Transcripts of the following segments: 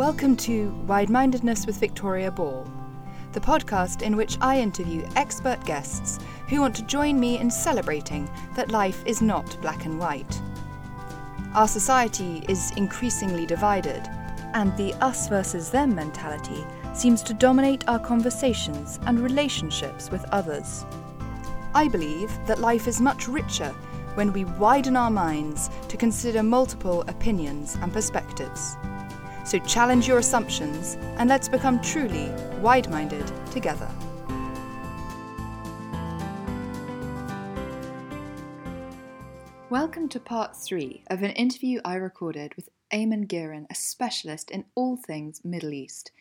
Welcome to Wide Mindedness with Victoria Ball, the podcast in which I interview expert guests who want to join me in celebrating that life is not black and white. Our society is increasingly divided, and the us versus them mentality seems to dominate our conversations and relationships with others. I believe that life is much richer when we widen our minds to consider multiple opinions and perspectives. So challenge your assumptions and let's become truly wide minded together. Welcome to part three of an interview I recorded with Eamonn Gearon, a specialist in all things Middle East.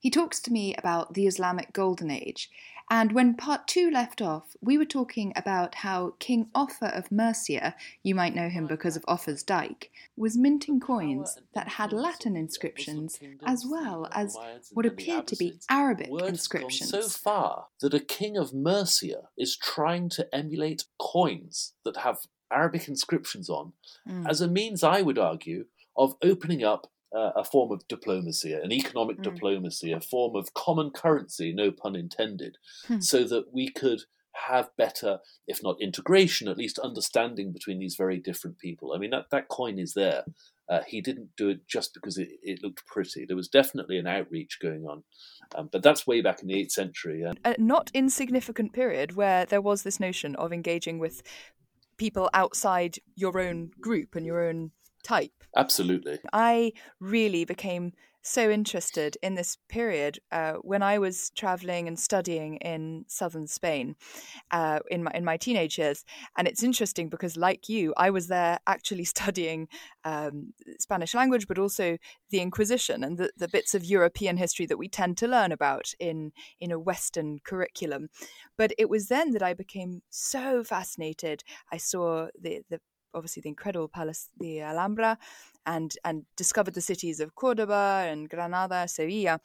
He talks to me about the Islamic Golden Age and when part two left off, we were talking about how King Offa of Mercia, you might know him because of Offa's Dyke, was minting coins that had Latin inscriptions as well as what appeared to be Arabic inscriptions. so far that a king of Mercia is trying to emulate coins that have Arabic inscriptions on Mm. as a means, I would argue, of opening up uh, a form of diplomacy, an economic Mm. diplomacy, a form of common currency, no pun intended, Hmm. so that we could have better, if not integration, at least understanding between these very different people. I mean, that, that coin is there. Uh, he didn't do it just because it, it looked pretty. There was definitely an outreach going on. Um, but that's way back in the 8th century. And a not insignificant period where there was this notion of engaging with people outside your own group and your own type. absolutely. I really became so interested in this period uh, when I was traveling and studying in southern Spain uh, in my in my teenage years. And it's interesting because, like you, I was there actually studying um, Spanish language, but also the Inquisition and the, the bits of European history that we tend to learn about in in a Western curriculum. But it was then that I became so fascinated. I saw the the obviously the incredible palace, the Alhambra, and and discovered the cities of Cordoba and Granada, Sevilla.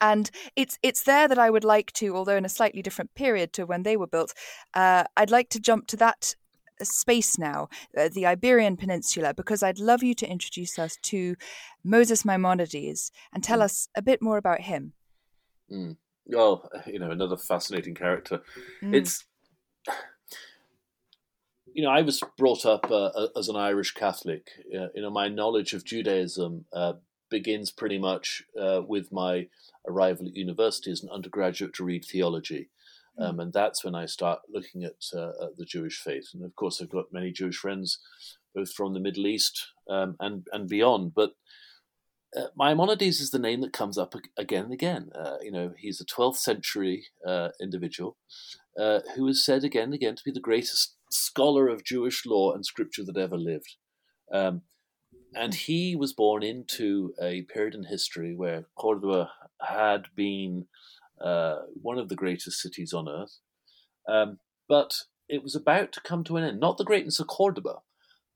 And it's it's there that I would like to, although in a slightly different period to when they were built, uh, I'd like to jump to that space now, uh, the Iberian Peninsula, because I'd love you to introduce us to Moses Maimonides and tell us a bit more about him. Mm. Well, you know, another fascinating character. Mm. It's, you know, I was brought up uh, as an Irish Catholic. Uh, you know, my knowledge of Judaism uh, begins pretty much uh, with my arrival at university as an undergraduate to read theology. Um, and that's when I start looking at, uh, at the Jewish faith. And of course, I've got many Jewish friends, both from the Middle East um, and, and beyond. But uh, Maimonides is the name that comes up again and again. Uh, you know, he's a 12th century uh, individual uh, who is said again and again to be the greatest scholar of Jewish law and scripture that ever lived. Um, and he was born into a period in history where Cordoba had been uh, one of the greatest cities on earth. Um, but it was about to come to an end. Not the greatness of Cordoba,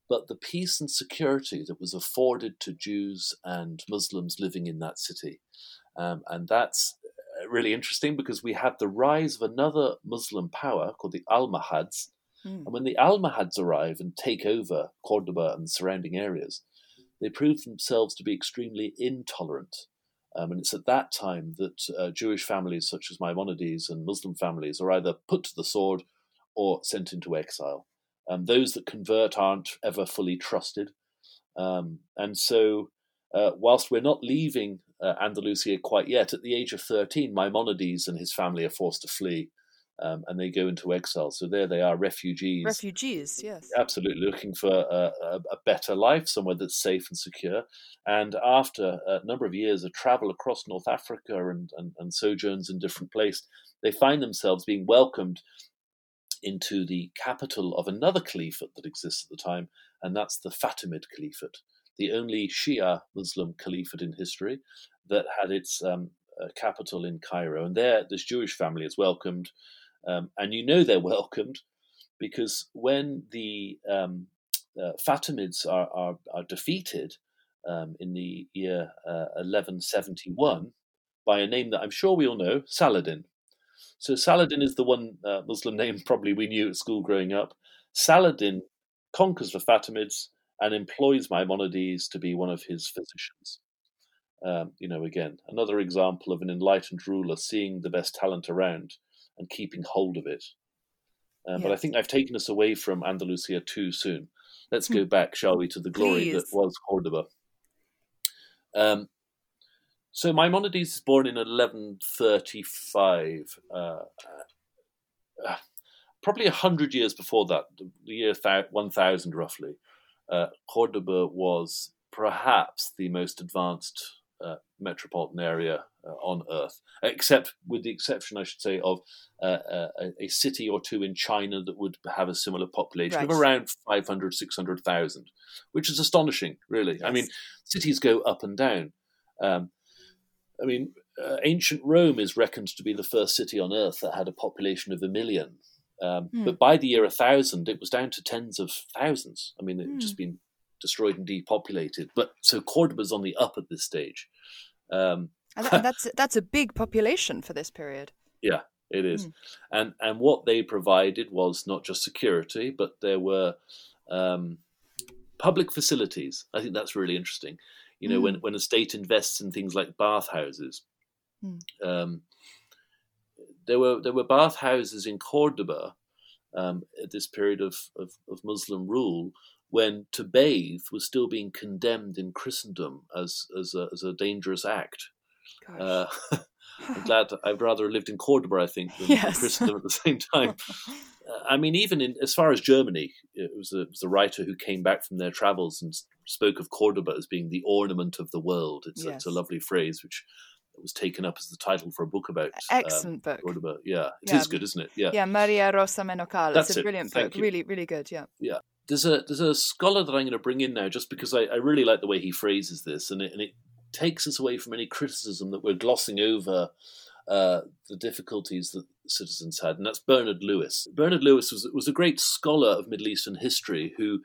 but the peace and security that was afforded to Jews and Muslims living in that city. Um, and that's uh, really interesting because we had the rise of another Muslim power called the Almohads. Mm. And when the Almohads arrive and take over Cordoba and surrounding areas, they prove themselves to be extremely intolerant. Um, and it's at that time that uh, Jewish families such as Maimonides and Muslim families are either put to the sword or sent into exile. Um, those that convert aren't ever fully trusted. Um, and so, uh, whilst we're not leaving uh, Andalusia quite yet, at the age of 13, Maimonides and his family are forced to flee um, and they go into exile. So there they are, refugees. Refugees, yes. Absolutely, looking for a, a, a better life, somewhere that's safe and secure. And after a number of years of travel across North Africa and, and, and sojourns in different places, they find themselves being welcomed into the capital of another caliphate that exists at the time, and that's the Fatimid Caliphate, the only Shia Muslim caliphate in history that had its um, uh, capital in Cairo. And there, this Jewish family is welcomed, um, and you know they're welcomed because when the um, uh, Fatimids are, are, are defeated um, in the year uh, 1171 by a name that I'm sure we all know, Saladin. So Saladin is the one uh, Muslim name probably we knew at school growing up. Saladin conquers the Fatimids and employs Maimonides to be one of his physicians. Um, you know, again, another example of an enlightened ruler seeing the best talent around and keeping hold of it. Uh. But I think I've taken us away from Andalusia too soon. Let's go hmm. back, shall we, to the glory Please. that was Cordoba. Um, so Maimonides is born in 1135, uh, uh, probably a hundred years before that, the year 1000 roughly. Uh, Cordoba was perhaps the most advanced uh, metropolitan area uh, on Earth, except with the exception, I should say, of uh, a, a, city or two in China that would have a similar population right. of around 500, 600,000, which is astonishing, really. Yes. I mean, cities go up and down. Um, I mean, uh, ancient Rome is reckoned to be the first city on earth that had a population of a million. Um, mm. But by the year 1000, it was down to tens of thousands. I mean, it mm. just hmm. been destroyed and depopulated. But so Cordoba's on the up at this stage. Um, and that's that's a big population for this period. Yeah, it is. Mm. And and what they provided was not just security, but there were um, public facilities. I think that's really interesting. You know, mm. when when a state invests in things like bathhouses, mm. um, there were there were bathhouses in Cordoba um, at this period of, of, of, Muslim rule when to bathe was still being condemned in Christendom as as a, as a dangerous act. Uh, I'm glad I'd rather have lived in Cordoba, I think, than yes. Christendom at the same time. I mean, even in as far as Germany, it was, a, it was a writer who came back from their travels and spoke of Cordoba as being the ornament of the world. It's, yes. it's a lovely phrase, which was taken up as the title for a book about excellent um, book. Cordoba. Yeah, it yeah. is good, isn't it? Yeah, yeah. Maria Rosa Menocal. That's it's a brilliant book. You. Really, really good. Yeah, yeah. There's a there's a scholar that I'm going to bring in now, just because I, I really like the way he phrases this, and it, and it takes us away from any criticism that we're glossing over uh, the difficulties that citizens had, and that's Bernard Lewis. Bernard Lewis was was a great scholar of Middle Eastern history who,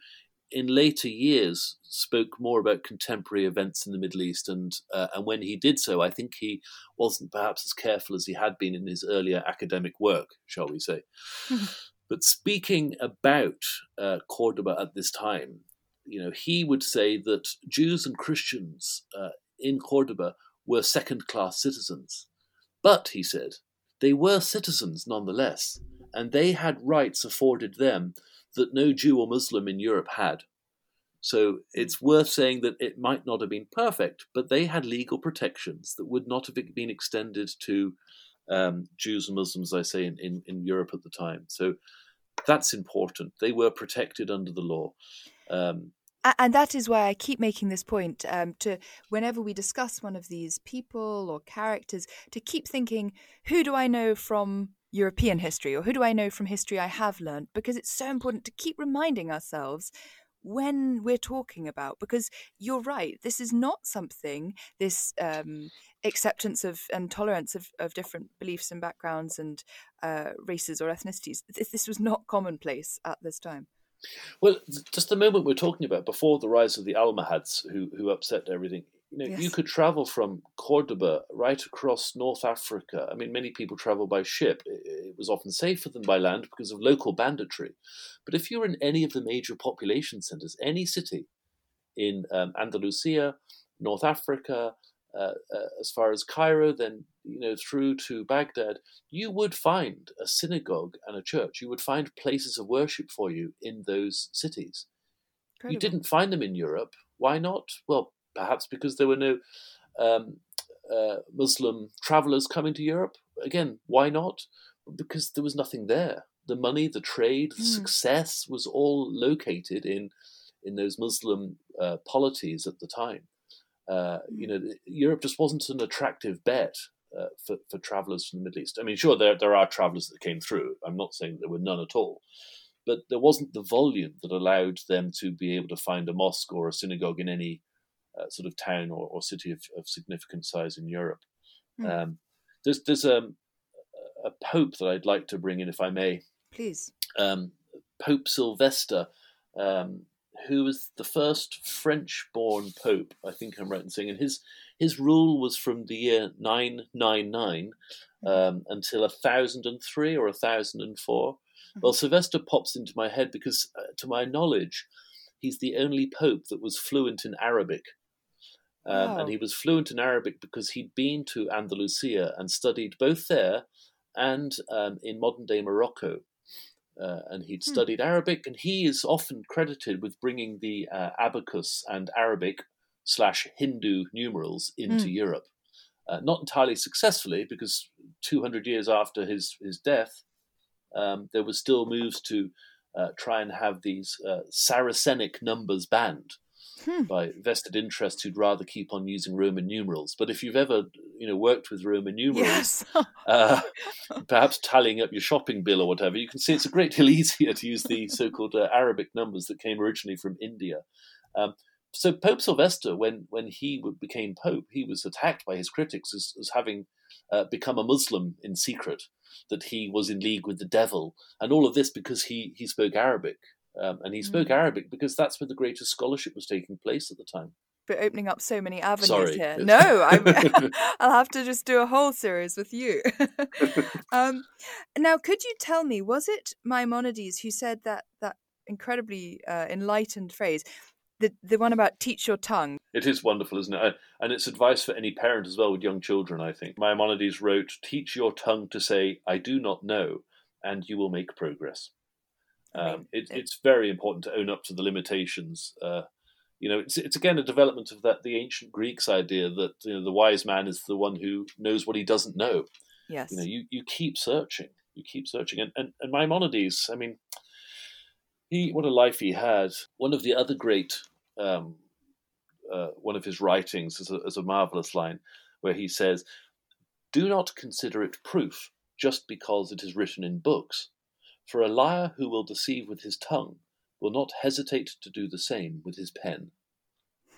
in later years, spoke more about contemporary events in the Middle East, and uh, and when he did so, I think he wasn't perhaps as careful as he had been in his earlier academic work, shall we say. but speaking about uh, Cordoba at this time, you know, he would say that Jews and Christians uh, in Cordoba were second class citizens. But, he said, they were citizens nonetheless, and they had rights afforded them that no Jew or Muslim in Europe had. So it's worth saying that it might not have been perfect, but they had legal protections that would not have been extended to um, Jews and Muslims, I say, in, in, in, Europe at the time. So that's important. They were protected under the law. Um, and that is why I keep making this point um, to whenever we discuss one of these people or characters, to keep thinking, who do I know from European history or who do I know from history I have learned? Because it's so important to keep reminding ourselves when we're talking about because you're right this is not something this um, acceptance of and tolerance of, of different beliefs and backgrounds and uh, races or ethnicities this, this was not commonplace at this time well, just the moment we're talking about before the rise of the Almohads, who who upset everything. You know, yes. you could travel from Cordoba right across North Africa. I mean, many people travel by ship. It was often safer than by land because of local banditry. But if you're in any of the major population centers, any city in um, Andalusia, North Africa, uh, uh, as far as Cairo, then you know through to Baghdad, you would find a synagogue and a church. You would find places of worship for you in those cities. Incredible. You didn't find them in Europe. Why not? Well, perhaps because there were no um, uh, Muslim travelers coming to Europe. Again, why not? Because there was nothing there. The money, the trade, the mm. success was all located in in those Muslim uh, polities at the time. Uh, you hmm. know, Europe just wasn't an attractive bet uh, for, for travelers from the Middle East. I mean, sure, there, there are travelers that came through. I'm not saying there were none at all. But there wasn't the volume that allowed them to be able to find a mosque or a synagogue in any uh, sort of town or, or city of, of, significant size in Europe. Mm. Um, there's there's a, a pope that I'd like to bring in, if I may. Please. Um, pope Sylvester um, who was the first French-born pope. I think I'm right in saying, and his his rule was from the year 999 mm-hmm. um, until 1003 or 1004. Mm-hmm. Well, Sylvester pops into my head because, uh, to my knowledge, he's the only pope that was fluent in Arabic. Um, wow. And he was fluent in Arabic because he'd been to Andalusia and studied both there and um, in modern day Morocco. Uh, and he'd hmm. studied Arabic, and he is often credited with bringing the uh, abacus and Arabic slash Hindu numerals into hmm. Europe. Uh, not entirely successfully, because 200 years after his, his death, um, there was still moves to uh, try and have these uh, Saracenic numbers banned hmm. by vested interests who'd rather keep on using Roman numerals. But if you've ever, you know, worked with Roman numerals, yes. uh, perhaps tallying up your shopping bill or whatever, you can see it's a great deal easier to use the so-called uh, Arabic numbers that came originally from India. Um, so Pope Sylvester, when when he became pope, he was attacked by his critics as, as having uh, become a Muslim in secret, that he was in league with the devil, and all of this because he he spoke Arabic. Um, and he spoke mm. Arabic because that's where the greatest scholarship was taking place at the time. But opening up so many avenues Sorry. here. No, i will have to just do a whole series with you. um, now, could you tell me, was it Maimonides who said that that incredibly uh, enlightened phrase? The, the one about teach your tongue. It is wonderful, isn't it? And it's advice for any parent as well with young children, I think. Maimonides wrote, Teach your tongue to say, I do not know, and you will make progress. Um, it, it's very important to own up to the limitations. Uh, you know, it's it's again a development of that the ancient Greeks idea that you know the wise man is the one who knows what he doesn't know. Yes. You know, you, you keep searching, you keep searching, and, and and Maimonides, I mean, he what a life he had. One of the other great, um, uh, one of his writings is a, is a marvelous line where he says, "Do not consider it proof just because it is written in books." For a liar who will deceive with his tongue will not hesitate to do the same with his pen.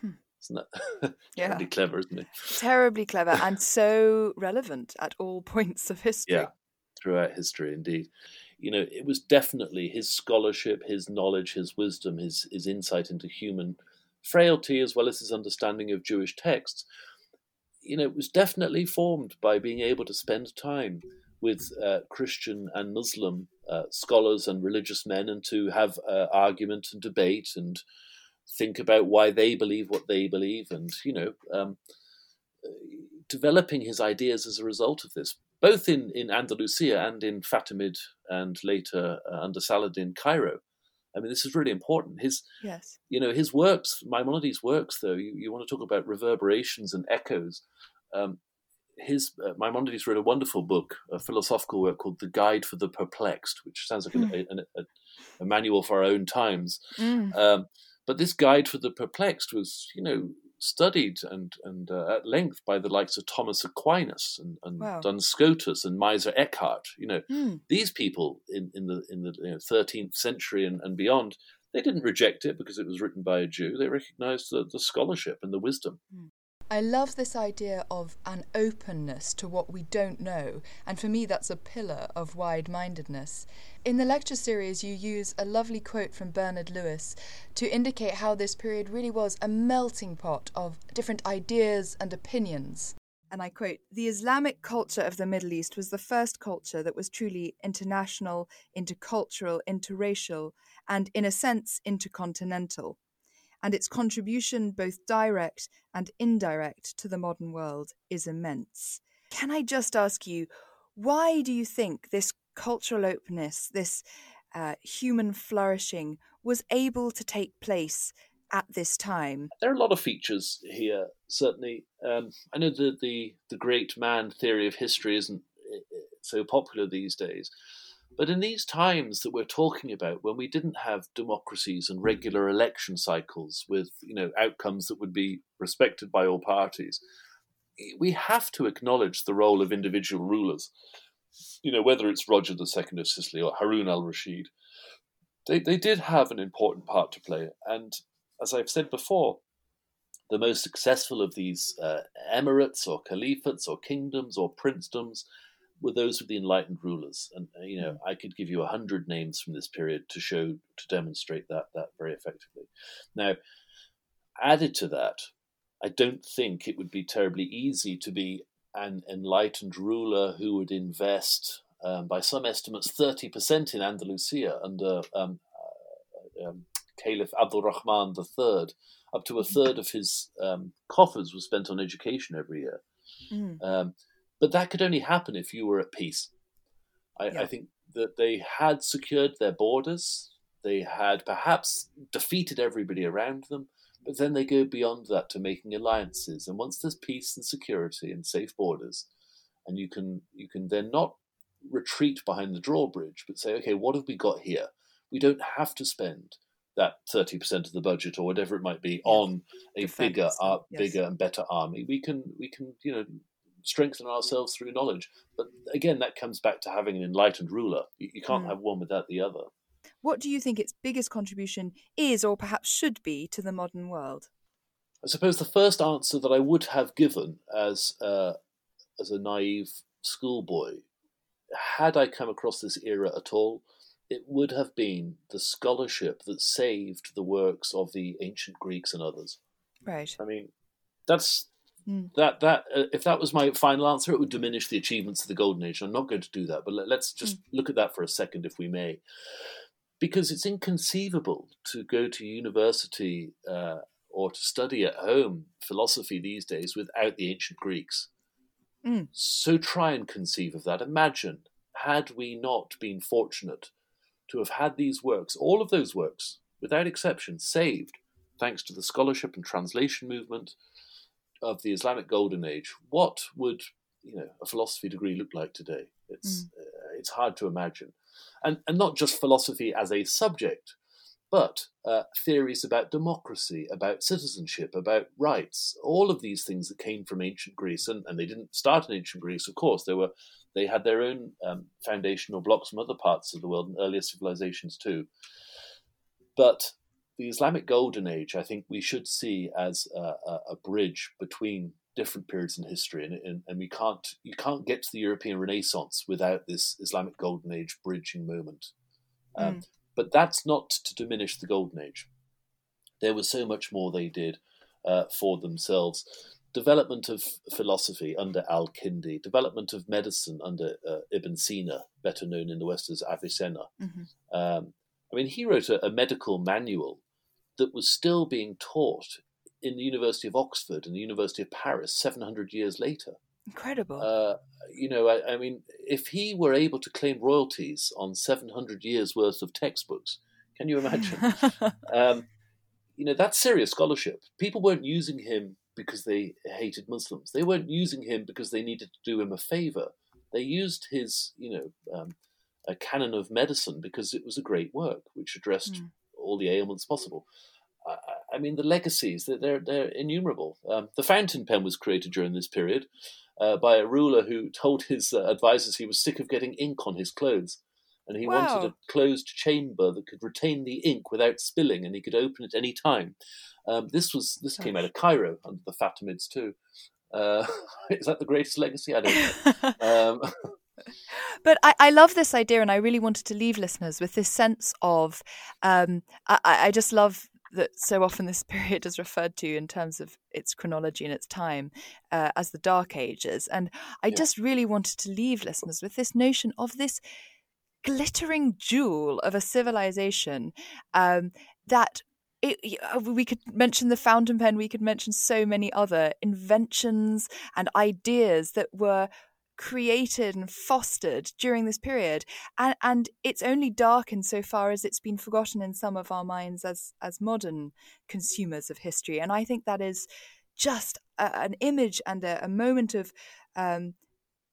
Hmm. Isn't that yeah. terribly clever, isn't it? Terribly clever and so relevant at all points of history. Yeah, throughout history, indeed. You know, it was definitely his scholarship, his knowledge, his wisdom, his, his insight into human frailty, as well as his understanding of Jewish texts. You know, it was definitely formed by being able to spend time with uh, Christian and Muslim uh, scholars and religious men and to have uh, argument and debate and think about why they believe what they believe and, you know, um, developing his ideas as a result of this, both in, in Andalusia and in Fatimid and later uh, under Saladin, Cairo. I mean, this is really important. His, yes, you know, his works, Maimonides' works, though, you, you want to talk about reverberations and echoes. Um, his uh, Maimonides wrote a wonderful book, a philosophical work called "The Guide for the Perplexed," which sounds like mm. a, a, a, manual for our own times. Mm. Um, but this guide for the perplexed was, you know, studied and and uh, at length by the likes of Thomas Aquinas and, and wow. Duns Scotus and Meister Eckhart. You know, mm. these people in, in the in the you know, 13th century and, and beyond, they didn't reject it because it was written by a Jew. They recognized the, the scholarship and the wisdom. Mm. I love this idea of an openness to what we don't know, and for me, that's a pillar of wide mindedness. In the lecture series, you use a lovely quote from Bernard Lewis to indicate how this period really was a melting pot of different ideas and opinions. And I quote The Islamic culture of the Middle East was the first culture that was truly international, intercultural, interracial, and in a sense, intercontinental and its contribution, both direct and indirect, to the modern world is immense. Can I just ask you, why do you think this cultural openness, this uh, human flourishing, was able to take place at this time? There are a lot of features here, certainly. Um, I know that the, the great man theory of history isn't eh, eh, so popular these days, but in these times that we're talking about, when we didn't have democracies and regular election cycles with you know outcomes that would be respected by all parties, we have to acknowledge the role of individual rulers. You know, whether it's Roger II of Sicily or Harun al Rashid, they, they did have an important part to play. And as I've said before, the most successful of these uh, emirates or caliphates or kingdoms or princedoms were those of the enlightened rulers. And uh, you know, mm. I could give you a hundred names from this period to show to demonstrate that that very effectively. Now, added to that, I don't think it would be terribly easy to be an enlightened ruler who would invest, um, by some estimates, thirty percent in Andalusia under um, uh, um, Caliph Abdul Rahman III, up to a third of his um, coffers was spent on education every year. Mm. But that could only happen if you were at peace. I, yeah. I think that they had secured their borders, they had perhaps defeated everybody around them, but then they go beyond that to making alliances. And once there's peace and security and safe borders, and you can you can then not retreat behind the drawbridge, but say, okay, what have we got here? We don't have to spend that 30% of the budget or whatever it might be on a Defense. bigger uh, yes. bigger and better army we can we can you know strengthen ourselves through knowledge but again that comes back to having an enlightened ruler you, you can't mm. have one without the other what do you think its biggest contribution is or perhaps should be to the modern world i suppose the first answer that i would have given as uh, as a naive schoolboy had i come across this era at all it would have been the scholarship that saved the works of the ancient Greeks and others. Right. I mean, that's mm. that that uh, if that was my final answer, it would diminish the achievements of the Golden Age. I'm not going to do that, but let, us just mm. look at that for a second, if we may, because it's inconceivable to go to university uh, or to study at home philosophy these days without the ancient Greeks. Mm. So try and conceive of that. Imagine had we not been fortunate to have had these works, all of those works, without exception, saved thanks to the scholarship and translation movement of the Islamic Golden Age, what would you know a philosophy degree look like today? It's mm. uh, it's hard to imagine, and and not just philosophy as a subject, but uh, theories about democracy, about citizenship, about rights, all of these things that came from ancient Greece, and, and they didn't start in ancient Greece, of course. They were they had their own um, foundational blocks from other parts of the world and earlier civilizations too. But the Islamic Golden Age, I think we should see as a, a, a bridge between different periods in history, and, and, and, we can't you can't get to the European Renaissance without this Islamic Golden Age bridging moment. Um, mm. But that's not to diminish the Golden Age. There was so much more they did uh, for themselves development of philosophy under Al Kindi, development of medicine under uh, Ibn Sina, better known in the West as Avicenna. Mm-hmm. Um, I mean, he wrote a, a, medical manual that was still being taught in the University of Oxford and the University of Paris 700 years later. Incredible. Uh, you know, I, I, mean, if he were able to claim royalties on 700 years worth of textbooks, can you imagine? um, you know, that's serious scholarship. People weren't using him because they hated Muslims. They weren't using him because they needed to do him a favor. They used his, you know, um, a canon of medicine because it was a great work which addressed mm. All the ailments possible. I, I, mean, the legacies they're they're innumerable. Um, the fountain pen was created during this period uh, by a ruler who told his uh, advisors he was sick of getting ink on his clothes. And he wow. wanted a closed chamber that could retain the ink without spilling, and he could open it any time. Um, this was this came out of Cairo under the Fatimids too. Uh, is that the greatest legacy? I don't know. Um, but I, I, love this idea, and I really wanted to leave listeners with this sense of um, I, I, just love that so often this period is referred to in terms of its chronology and its time uh, as the Dark Ages, and I yeah. just really wanted to leave listeners with this notion of this glittering jewel of a civilization um, that it, uh, we could mention the fountain pen, we could mention so many other inventions and ideas that were created and fostered during this period and and it's only dark insofar as it's been forgotten in some of our minds as as modern consumers of history. And i think that is just a, an image and a, a moment of um,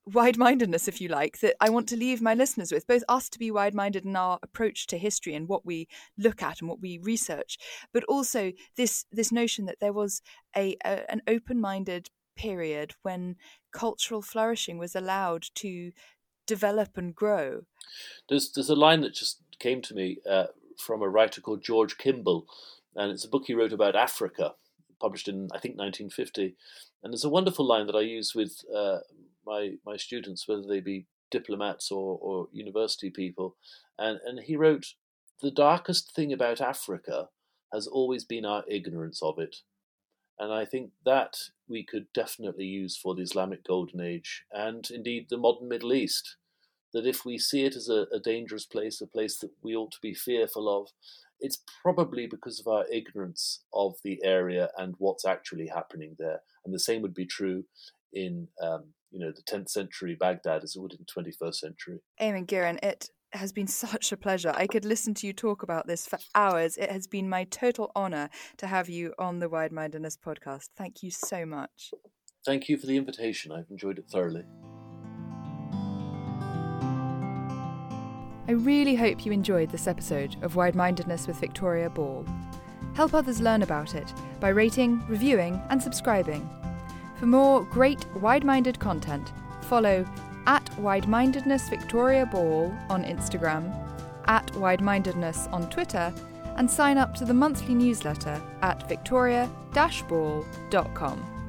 wide mindedness, if you like, that I want to leave my listeners with, both us to be wide minded in our approach to history and what we look at and what we research, but also this this notion that there was a, a an open minded period when cultural flourishing was allowed to develop and grow. There's there's a line that just came to me uh, from a writer called George Kimble, and it's a book he wrote about Africa, published in I think 1950. And there's a wonderful line that I use with uh, my my students, whether they be diplomats or, or university people, and and he wrote, the darkest thing about Africa has always been our ignorance of it, and I think that we could definitely use for the Islamic Golden Age and indeed the modern Middle East. That if we see it as a, a dangerous place, a place that we ought to be fearful of, it's probably because of our ignorance of the area and what's actually happening there. And the same would be true in um, you know the 10th century Baghdad as it would in the 21st century. Eamonn Gearon, it has been such a pleasure. I could listen to you talk about this for hours. It has been my total honor to have you on the Wide Mindedness podcast. Thank you so much. Thank you for the invitation. I've enjoyed it thoroughly. I really hope you enjoyed this episode of Wide Mindedness with Victoria Ball. Help others learn about it by rating, reviewing, and subscribing. For more great wide minded content, follow at Wide Mindedness Victoria Ball on Instagram, at Wide Mindedness on Twitter, and sign up to the monthly newsletter at victoria ball.com.